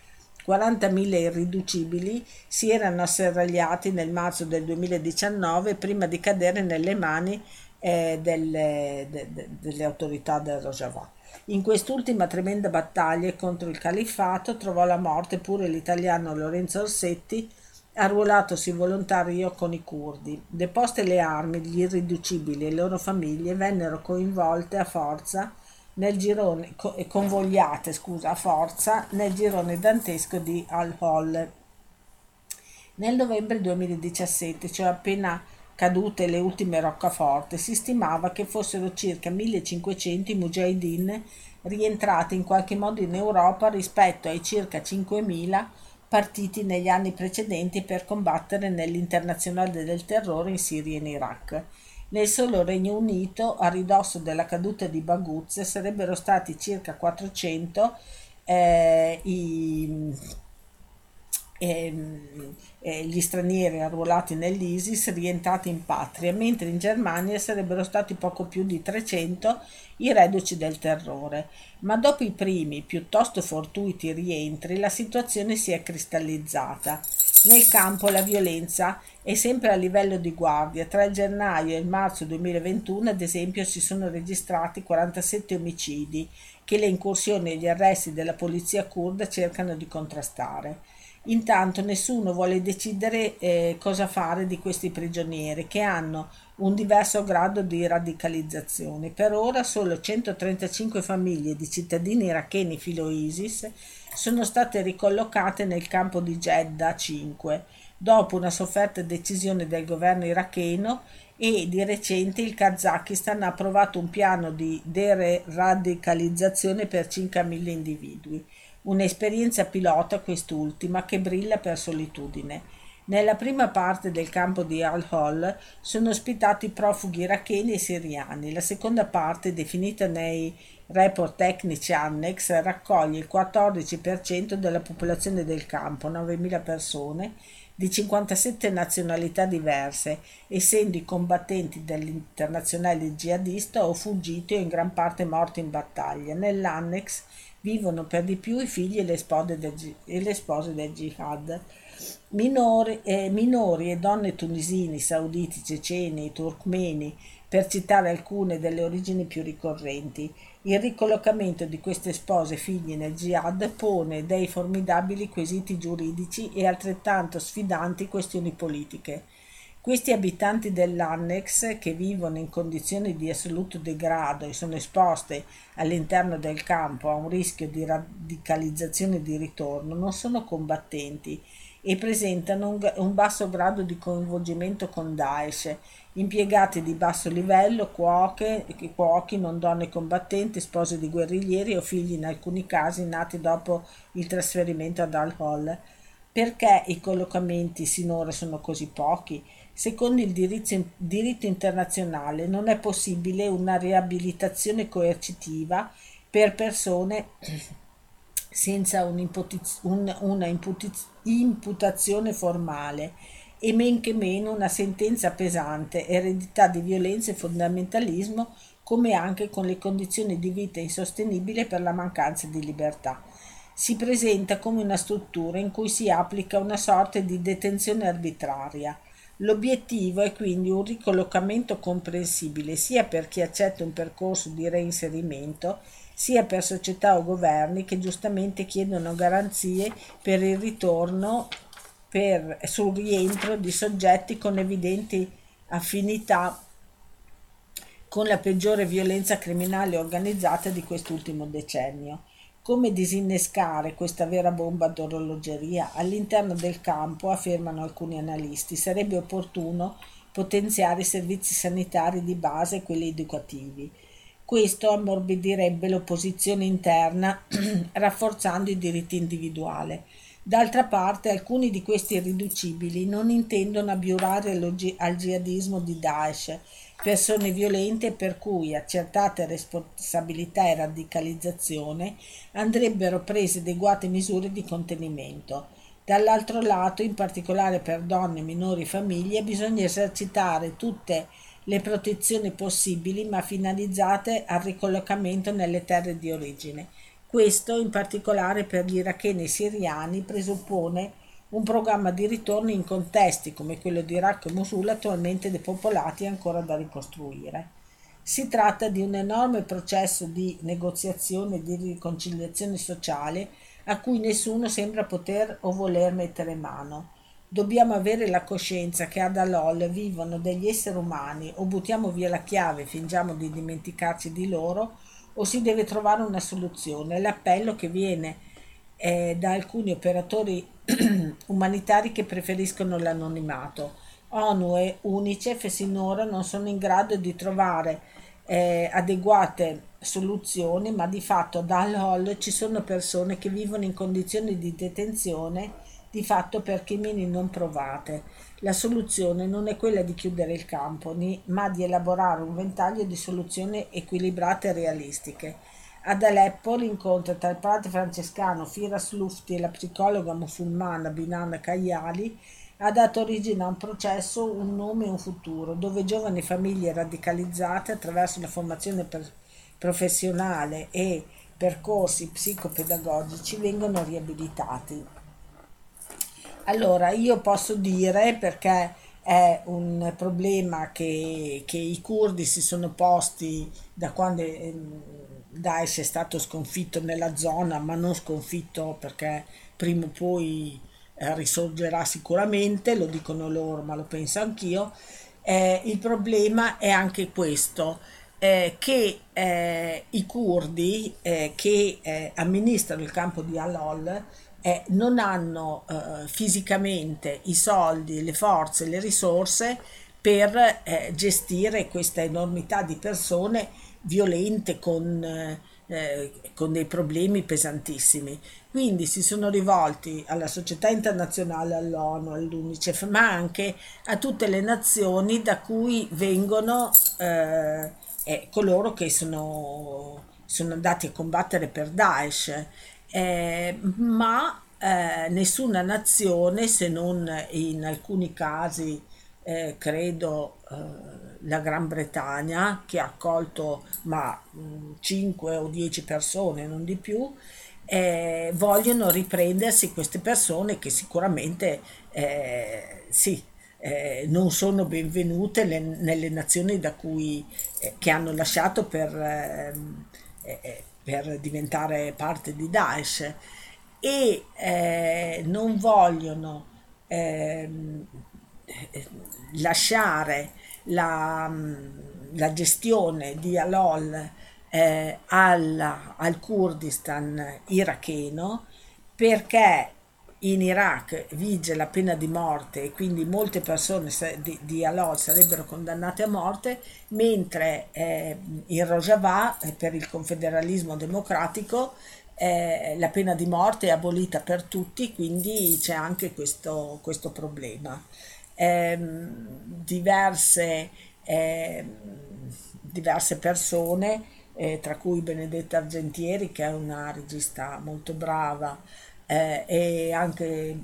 40.000 irriducibili si erano asserragliati nel marzo del 2019 prima di cadere nelle mani eh, delle, de, de, delle, autorità del Rojava. In quest'ultima tremenda battaglia contro il califfato trovò la morte pure l'italiano Lorenzo Orsetti, arruolatosi volontario con i curdi. Deposte le armi, gli irriducibili e le loro famiglie vennero coinvolte a forza nel girone, convogliate scusa, a forza nel girone dantesco di Al-Hol. Nel novembre 2017, cioè appena cadute le ultime roccaforte, si stimava che fossero circa 1500 i mujahideen rientrati in qualche modo in Europa rispetto ai circa 5000 partiti negli anni precedenti per combattere nell'internazionale del terrore in Siria e in Iraq. Nel solo Regno Unito, a ridosso della caduta di Baguz, sarebbero stati circa 400 eh, i Ehm, eh, gli stranieri arruolati nell'ISIS rientrati in patria, mentre in Germania sarebbero stati poco più di 300 i reduci del terrore. Ma dopo i primi, piuttosto fortuiti rientri, la situazione si è cristallizzata. Nel campo la violenza E sempre a livello di guardia, tra il gennaio e il marzo 2021, ad esempio, si sono registrati 47 omicidi che le incursioni e gli arresti della polizia kurda cercano di contrastare. Intanto nessuno vuole decidere eh, cosa fare di questi prigionieri che hanno un diverso grado di radicalizzazione. Per ora solo 135 famiglie di cittadini iracheni filo ISIS sono state ricollocate nel campo di Jeddah 5 dopo una sofferta decisione del governo iracheno e di recente il Kazakistan ha approvato un piano di deradicalizzazione per circa mille individui. Un'esperienza pilota quest'ultima che brilla per solitudine. Nella prima parte del campo di Al-Hol sono ospitati profughi iracheni e siriani. La seconda parte, definita nei report tecnici annex, raccoglie il 14% della popolazione del campo, 9.000 persone, di 57 nazionalità diverse, essendo i combattenti dell'internazionale jihadista o fuggiti o in gran parte morti in battaglia. Nell'annex vivono per di più i figli e le spose del, e le spose del jihad. Minori, eh, minori e donne tunisini, sauditi, ceceni, turkmeni, per citare alcune delle origini più ricorrenti. Il ricollocamento di queste spose figli nel jihad pone dei formidabili quesiti giuridici e altrettanto sfidanti questioni politiche. Questi abitanti dell'annex, che vivono in condizioni di assoluto degrado e sono esposti all'interno del campo a un rischio di radicalizzazione di ritorno, non sono combattenti e presentano un, un basso grado di coinvolgimento con Daesh, impiegati di basso livello, cuoche, cuochi, non donne combattenti, spose di guerriglieri o figli in alcuni casi nati dopo il trasferimento ad Al-Hol. Perché i collocamenti sinora sono così pochi? Secondo il diritto, internazionale non è possibile una riabilitazione coercitiva per persone senza una imputazione formale e men che meno una sentenza pesante, eredità di violenza e fondamentalismo, come anche con le condizioni di vita insostenibili per la mancanza di libertà. Si presenta come una struttura in cui si applica una sorta di detenzione arbitraria, L'obiettivo è quindi un ricollocamento comprensibile sia per chi accetta un percorso di reinserimento, sia per società o governi che giustamente chiedono garanzie per il ritorno per, sul rientro di soggetti con evidenti affinità con la peggiore violenza criminale organizzata di quest'ultimo decennio. Come disinnescare questa vera bomba d'orologeria? All'interno del campo, affermano alcuni analisti, sarebbe opportuno potenziare i servizi sanitari di base e quelli educativi. Questo ammorbidirebbe l'opposizione interna, rafforzando i diritti individuali. D'altra parte, alcuni di questi irriducibili non intendono abiurare al jihadismo di Daesh persone violente per cui accertate responsabilità e radicalizzazione andrebbero prese adeguate misure di contenimento. Dall'altro lato, in particolare per donne, minori e famiglie, bisogna esercitare tutte le protezioni possibili ma finalizzate al ricollocamento nelle terre di origine. Questo, in particolare per gli iracheni e siriani, presuppone un programma di ritorno in contesti come quello di Iraq e Mosul attualmente depopolati e ancora da ricostruire. Si tratta di un enorme processo di negoziazione e di riconciliazione sociale a cui nessuno sembra poter o voler mettere mano. Dobbiamo avere la coscienza che ad Alol vivono degli esseri umani, o buttiamo via la chiave e fingiamo di dimenticarci di loro, o si deve trovare una soluzione. L'appello che viene eh, da alcuni operatori umanitari che preferiscono l'anonimato. ONU e UNICEF sinora non sono in grado di trovare eh, adeguate soluzioni, ma di fatto dal Hall ci sono persone che vivono in condizioni di detenzione di fatto per crimini non provate. La soluzione non è quella di chiudere il campo, ma di elaborare un ventaglio di soluzioni equilibrate e realistiche. Ad Aleppo l'incontro tra il padre francescano Firas Lufti e la psicologa musulmana Binan Kayali ha dato origine a un processo, un nome e un futuro, dove giovani famiglie radicalizzate attraverso la formazione per, professionale e percorsi psicopedagogici vengono riabilitati. Allora, io posso dire perché è un problema che, che i curdi si sono posti da quando ehm, Daesh è stato sconfitto nella zona, ma non sconfitto perché prima o poi eh, risorgerà sicuramente, lo dicono loro, ma lo penso anch'io. Eh, il problema è anche questo, eh, che eh, i curdi eh, che eh, amministrano il campo di Alol eh, non hanno eh, fisicamente i soldi, le forze, le risorse per eh, gestire questa enormità di persone violente con, eh, con dei problemi pesantissimi. Quindi si sono rivolti alla società internazionale, all'ONU, all'UNICEF, ma anche a tutte le nazioni da cui vengono eh, eh, coloro che sono, sono andati a combattere per Daesh eh, ma eh, nessuna nazione, se non in alcuni casi, eh, credo eh, la Gran Bretagna, che ha accolto ma mh, 5 o 10 persone, non di più, eh, vogliono riprendersi queste persone che sicuramente eh, sì, eh, non sono benvenute le, nelle nazioni da cui, eh, che hanno lasciato per, ehm, eh, per diventare parte di Daesh e eh, non vogliono ehm, lasciare la, la, gestione di Alol eh, al, al Kurdistan iracheno perché in Iraq vige la pena di morte e quindi molte persone di, di Alol sarebbero condannate a morte, mentre eh, in Rojava, eh, per il confederalismo democratico, eh, la pena di morte è abolita per tutti, quindi c'è anche questo, questo problema. Ehm, diverse, ehm, diverse persone, eh, tra cui Benedetta Argentieri, che è una regista molto brava, eh, e anche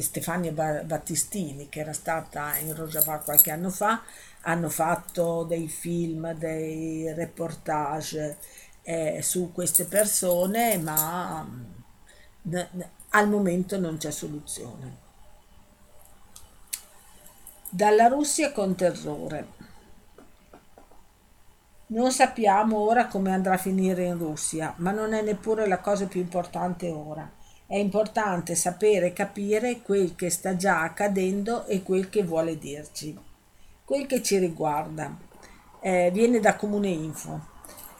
Stefania Battistini che era stata in Rojava qualche anno fa hanno fatto dei film, dei reportage eh, su queste persone ma n- al momento non c'è soluzione. Dalla Russia con terrore. Non sappiamo ora come andrà a finire in Russia, ma non è neppure la cosa più importante ora è importante sapere e capire quel che sta già accadendo e quel che vuole dirci. Quel che ci riguarda eh, viene da Comune Info.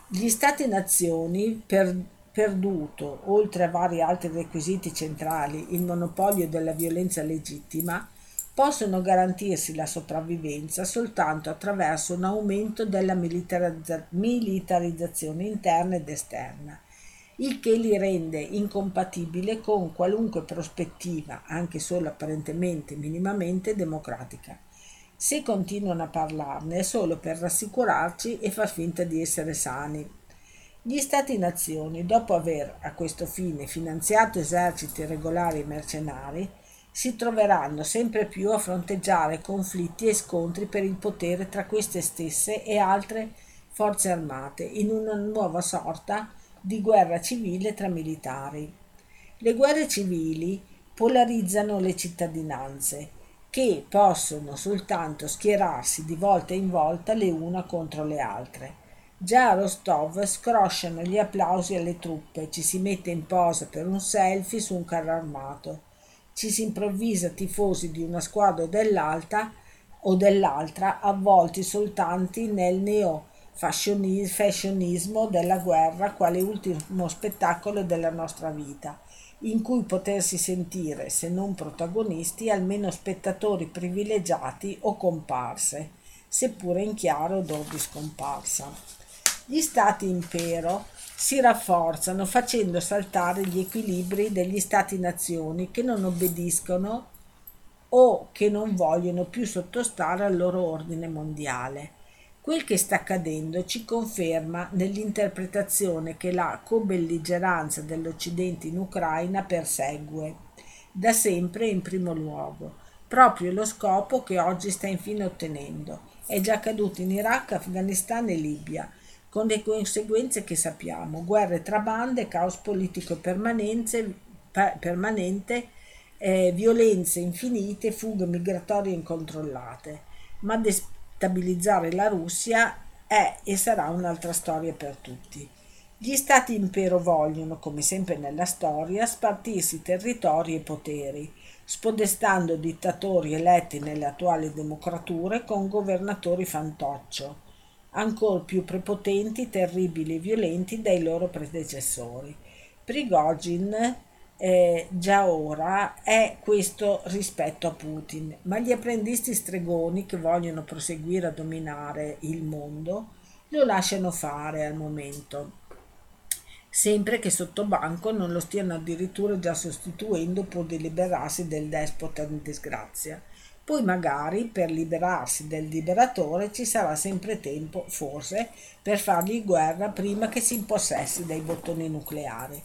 Gli Stati-nazioni, per, perduto, oltre a vari altri requisiti centrali, il monopolio della violenza legittima, possono garantirsi la sopravvivenza soltanto attraverso un aumento della militarizza- militarizzazione interna ed esterna il che li rende incompatibile con qualunque prospettiva, anche solo apparentemente minimamente democratica. Se continuano a parlarne è solo per rassicurarci e far finta di essere sani. Gli Stati-nazioni, dopo aver a questo fine finanziato eserciti regolari e mercenari, si troveranno sempre più a fronteggiare conflitti e scontri per il potere tra queste stesse e altre forze armate in una nuova sorta di guerra civile tra militari. Le guerre civili polarizzano le cittadinanze, che possono soltanto schierarsi di volta in volta le una contro le altre. Già a Rostov scrosciano gli applausi alle truppe, ci si mette in posa per un selfie su un carro armato, ci si improvvisa tifosi di una squadra o dell'altra o dell'altra, avvolti soltanto nel neo fashionismo della guerra quale ultimo spettacolo della nostra vita, in cui potersi sentire, se non protagonisti, almeno spettatori privilegiati o comparse, seppure in chiaro odor di scomparsa. Gli stati impero si rafforzano facendo saltare gli equilibri degli stati-nazioni che non obbediscono o che non vogliono più sottostare al loro ordine mondiale Quel che sta accadendo ci conferma nell'interpretazione che la cobelligeranza dell'Occidente in Ucraina persegue, da sempre in primo luogo, proprio lo scopo che oggi sta infine ottenendo. È già accaduto in Iraq, Afghanistan e Libia, con le conseguenze che sappiamo, guerre tra bande, caos politico permanente, eh, violenze infinite, fughe migratorie incontrollate. Ma destabilizzare la Russia è e sarà un'altra storia per tutti. Gli stati impero vogliono, come sempre nella storia, spartirsi territori e poteri, spodestando dittatori eletti nelle attuali democrature con governatori fantoccio, ancor più prepotenti, terribili e violenti dei loro predecessori. Prigogine eh, già ora è questo rispetto a Putin, ma gli apprendisti stregoni che vogliono proseguire a dominare il mondo lo lasciano fare al momento sempre che sotto banco non lo stiano addirittura già sostituendo pur di liberarsi del despota in disgrazia. Poi magari per liberarsi del liberatore ci sarà sempre tempo, forse, per fargli guerra prima che si impossessi dei bottoni nucleari.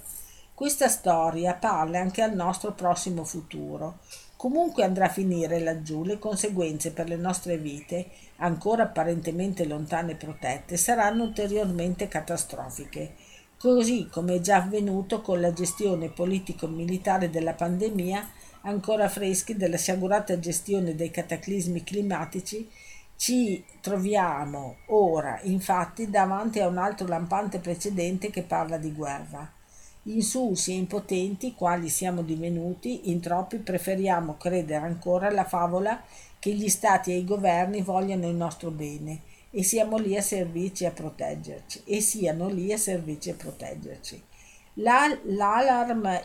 Questa storia parla anche al nostro prossimo futuro. Comunque andrà a finire laggiù, le conseguenze per le nostre vite, ancora apparentemente lontane e protette, saranno ulteriormente catastrofiche così come è già avvenuto con la gestione politico-militare della pandemia, ancora freschi della sciagurata gestione dei cataclismi climatici, ci troviamo ora infatti davanti a un altro lampante precedente che parla di guerra. Insulsi e impotenti, quali siamo divenuti, in troppi preferiamo credere ancora alla favola che gli stati e i governi vogliano il nostro bene e siamo lì a servirci e a proteggerci e siano lì a servirci e a proteggerci. La, l'alarm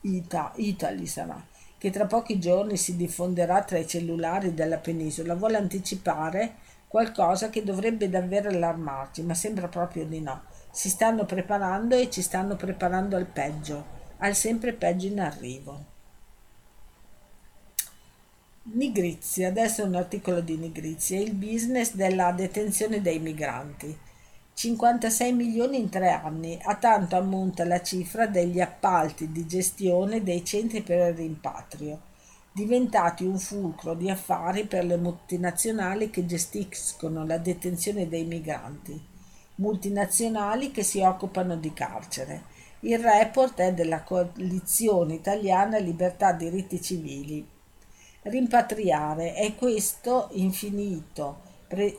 Ita, Italy sarà, che tra pochi giorni si diffonderà tra i cellulari della penisola, vuole anticipare qualcosa che dovrebbe davvero allarmarci, ma sembra proprio di no. Si stanno preparando e ci stanno preparando al peggio, al sempre peggio in arrivo. Nigrizia, adesso un articolo di Nigrizia, il business della detenzione dei migranti. 56 milioni in tre anni, a tanto ammonta la cifra degli appalti di gestione dei centri per il rimpatrio, diventati un fulcro di affari per le multinazionali che gestiscono la detenzione dei migranti, multinazionali che si occupano di carcere. Il report è della coalizione italiana Libertà Diritti Civili, rimpatriare è questo infinito pre-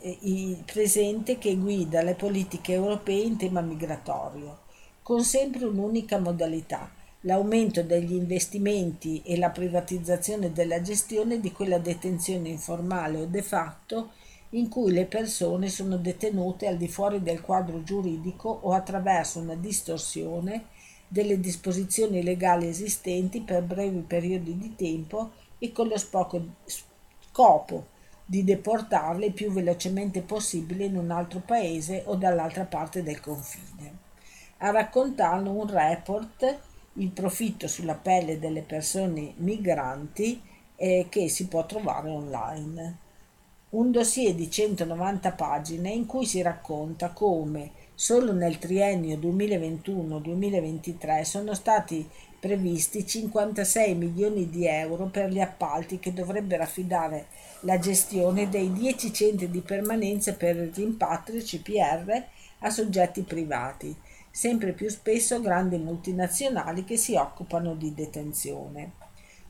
presente che guida le politiche europee in tema migratorio, con sempre un'unica modalità, l'aumento degli investimenti e la privatizzazione della gestione di quella detenzione informale o de facto in cui le persone sono detenute al di fuori del quadro giuridico o attraverso una distorsione delle disposizioni legali esistenti per brevi periodi di tempo e con lo scopo di deportarle più velocemente possibile in un altro paese o dall'altra parte del confine. A raccontarlo un report il profitto sulla pelle delle persone migranti eh, che si può trovare online. Un dossier di 190 pagine in cui si racconta come solo nel triennio 2021-2023 sono stati previsti 56 milioni di euro per gli appalti che dovrebbero affidare la gestione dei 10 centri di permanenza per il rimpatrio CPR a soggetti privati, sempre più spesso grandi multinazionali che si occupano di detenzione.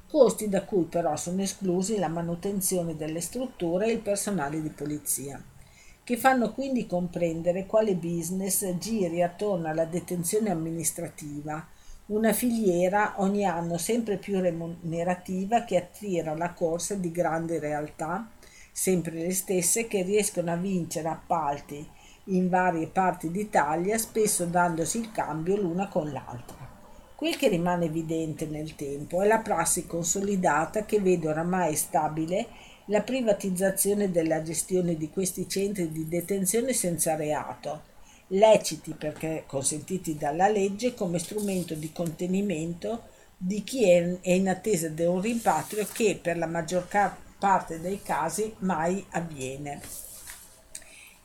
Costi da cui però sono esclusi la manutenzione delle strutture e il personale di polizia, che fanno quindi comprendere quale business giri attorno alla detenzione amministrativa, una filiera ogni anno sempre più remunerativa che attira la corsa di grandi realtà, sempre le stesse, che riescono a vincere appalti in varie parti d'Italia, spesso dandosi il cambio l'una con l'altra. Quel che rimane evidente nel tempo è la prassi consolidata che vede oramai stabile la privatizzazione della gestione di questi centri di detenzione senza reato, leciti perché consentiti dalla legge come strumento di contenimento di chi è in attesa di un rimpatrio che per la maggior parte dei casi mai avviene.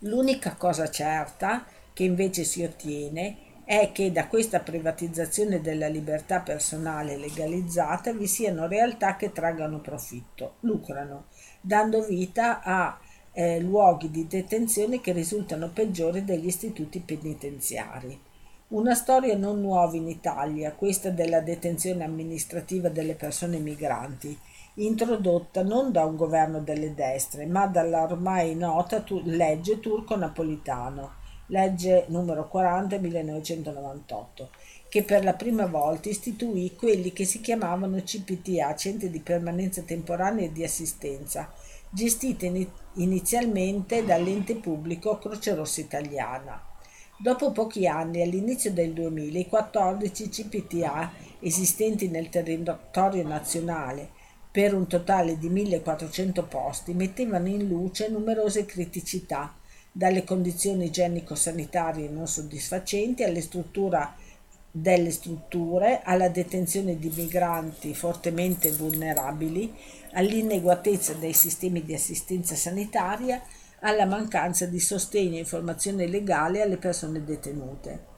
L'unica cosa certa che invece si ottiene è che da questa privatizzazione della libertà personale legalizzata vi siano realtà che traggano profitto, lucrano, dando vita a eh, luoghi di detenzione che risultano peggiori degli istituti penitenziari. Una storia non nuova in Italia, questa della detenzione amministrativa delle persone migranti, introdotta non da un governo delle destre, ma dalla ormai nota tu- legge turco-napolitano, legge numero 40 1998, che per la prima volta istituì quelli che si chiamavano CPTA, centri di permanenza temporanea e di assistenza, gestiti inizialmente dall'ente pubblico Croce Rossa Italiana. Dopo pochi anni, all'inizio del 2000, i 14 CPTA esistenti nel territorio nazionale, per un totale di 1400 posti, mettevano in luce numerose criticità, dalle condizioni igienico-sanitarie non soddisfacenti alle strutture delle strutture, alla detenzione di migranti fortemente vulnerabili, all'ineguatezza dei sistemi di assistenza sanitaria, alla mancanza di sostegno e informazione legale alle persone detenute.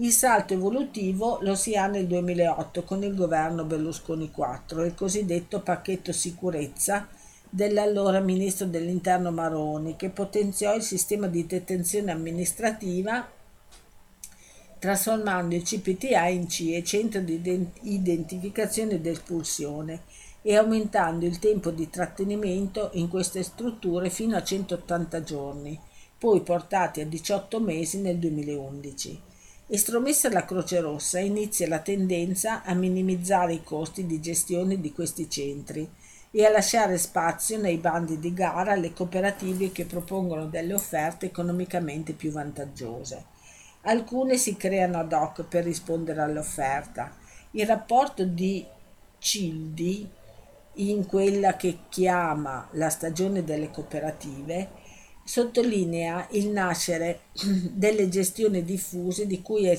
Il salto evolutivo lo si ha nel 2008 con il governo Berlusconi IV, il cosiddetto pacchetto sicurezza dell'allora ministro dell'interno Maroni, che potenziò il sistema di detenzione amministrativa trasformando il CPTA in CIE, centro di identificazione ed espulsione, e aumentando il tempo di trattenimento in queste strutture fino a 180 giorni, poi portati a 18 mesi nel 2011. Estromessa la Croce Rossa inizia la tendenza a minimizzare i costi di gestione di questi centri e a lasciare spazio nei bandi di gara alle cooperative che propongono delle offerte economicamente più vantaggiose. Alcune si creano ad hoc per rispondere all'offerta. Il rapporto di Cildi in quella che chiama la stagione delle cooperative sottolinea il nascere delle gestioni diffuse di cui è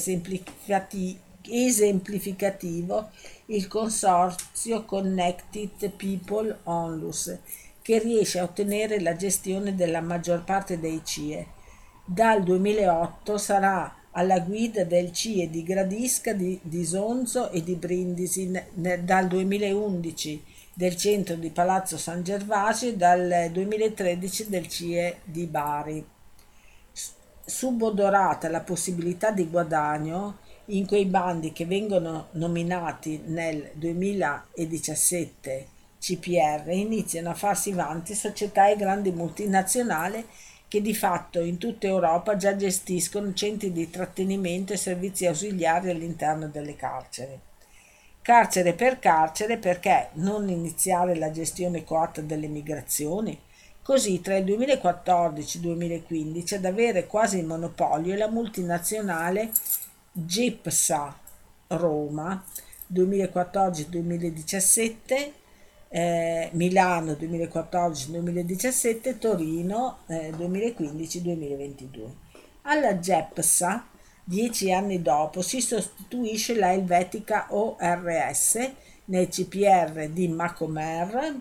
esemplificativo il consorzio Connected People Onlus, che riesce a ottenere la gestione della maggior parte dei CIE. Dal 2008 sarà alla guida del CIE di Gradisca, di, di Sonzo e di Brindisi, dal 2011 del centro di Palazzo San Gervasio e dal 2013 del CIE di Bari. Subodorata la possibilità di guadagno in quei bandi che vengono nominati nel 2017 CPR iniziano a farsi vanti società e grandi multinazionali che di fatto in tutta Europa già gestiscono centri di trattenimento e servizi ausiliari all'interno delle carceri. Carcere per carcere perché non iniziare la gestione coatta delle migrazioni? Così tra il 2014 e il 2015 ad avere quasi il monopolio la multinazionale GIPSA Roma 2014-2017 eh, Milano 2014-2017, Torino eh, 2015-2022. Alla GEPSA, dieci anni dopo, si sostituisce la Helvetica ORS nei CPR di Macomer,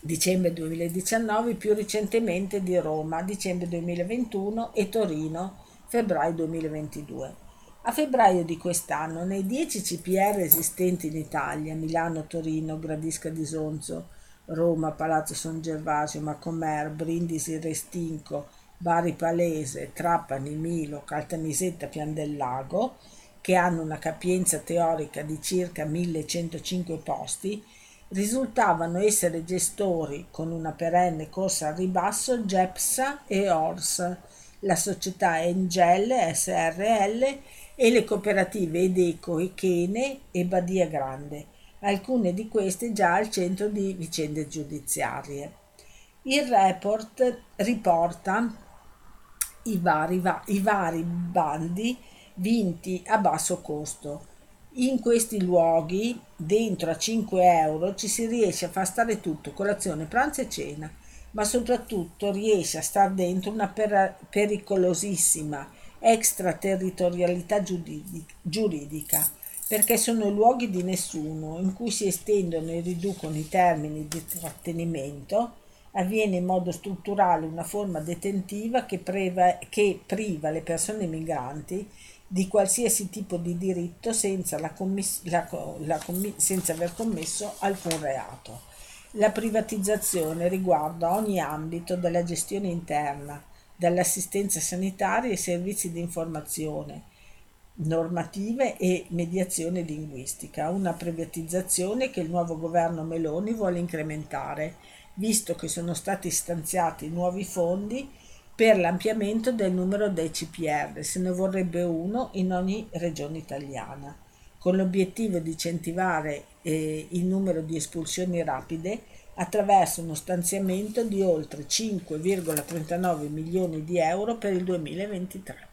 dicembre 2019, più recentemente di Roma, dicembre 2021 e Torino, febbraio 2022. A febbraio di quest'anno, nei 10 CPR esistenti in Italia, Milano, Torino, Gradisca di Sonzo, Roma, Palazzo San Gervasio, Macomer, Brindisi, Restinco, Bari Palese, Trapani, Milo, Caltanissetta, Pian del Lago, che hanno una capienza teorica di circa 1105 posti, risultavano essere gestori con una perenne corsa al ribasso GEPSA e ORS, la società Engel SRL e le cooperative Edeco e Chene e Badia Grande, alcune di queste già al centro di vicende giudiziarie. Il report riporta i vari, i vari bandi vinti a basso costo. In questi luoghi, dentro a 5 euro, ci si riesce a far stare tutto, colazione, pranzo e cena, ma soprattutto riesce a star dentro una per- pericolosissima extraterritorialità giuridica, perché sono luoghi di nessuno in cui si estendono e riducono i termini di trattenimento, avviene in modo strutturale una forma detentiva che, preva, che priva le persone migranti di qualsiasi tipo di diritto senza, la commiss- la, la senza aver commesso alcun reato. La privatizzazione riguarda ogni ambito della gestione interna, dall'assistenza sanitaria ai servizi di informazione, normative e mediazione linguistica, una privatizzazione che il nuovo governo Meloni vuole incrementare, visto che sono stati stanziati nuovi fondi per l'ampliamento del numero dei CPR, se ne vorrebbe uno in ogni regione italiana, con l'obiettivo di incentivare eh, il numero di espulsioni rapide attraverso uno stanziamento di oltre 5,39 milioni di euro per il 2023.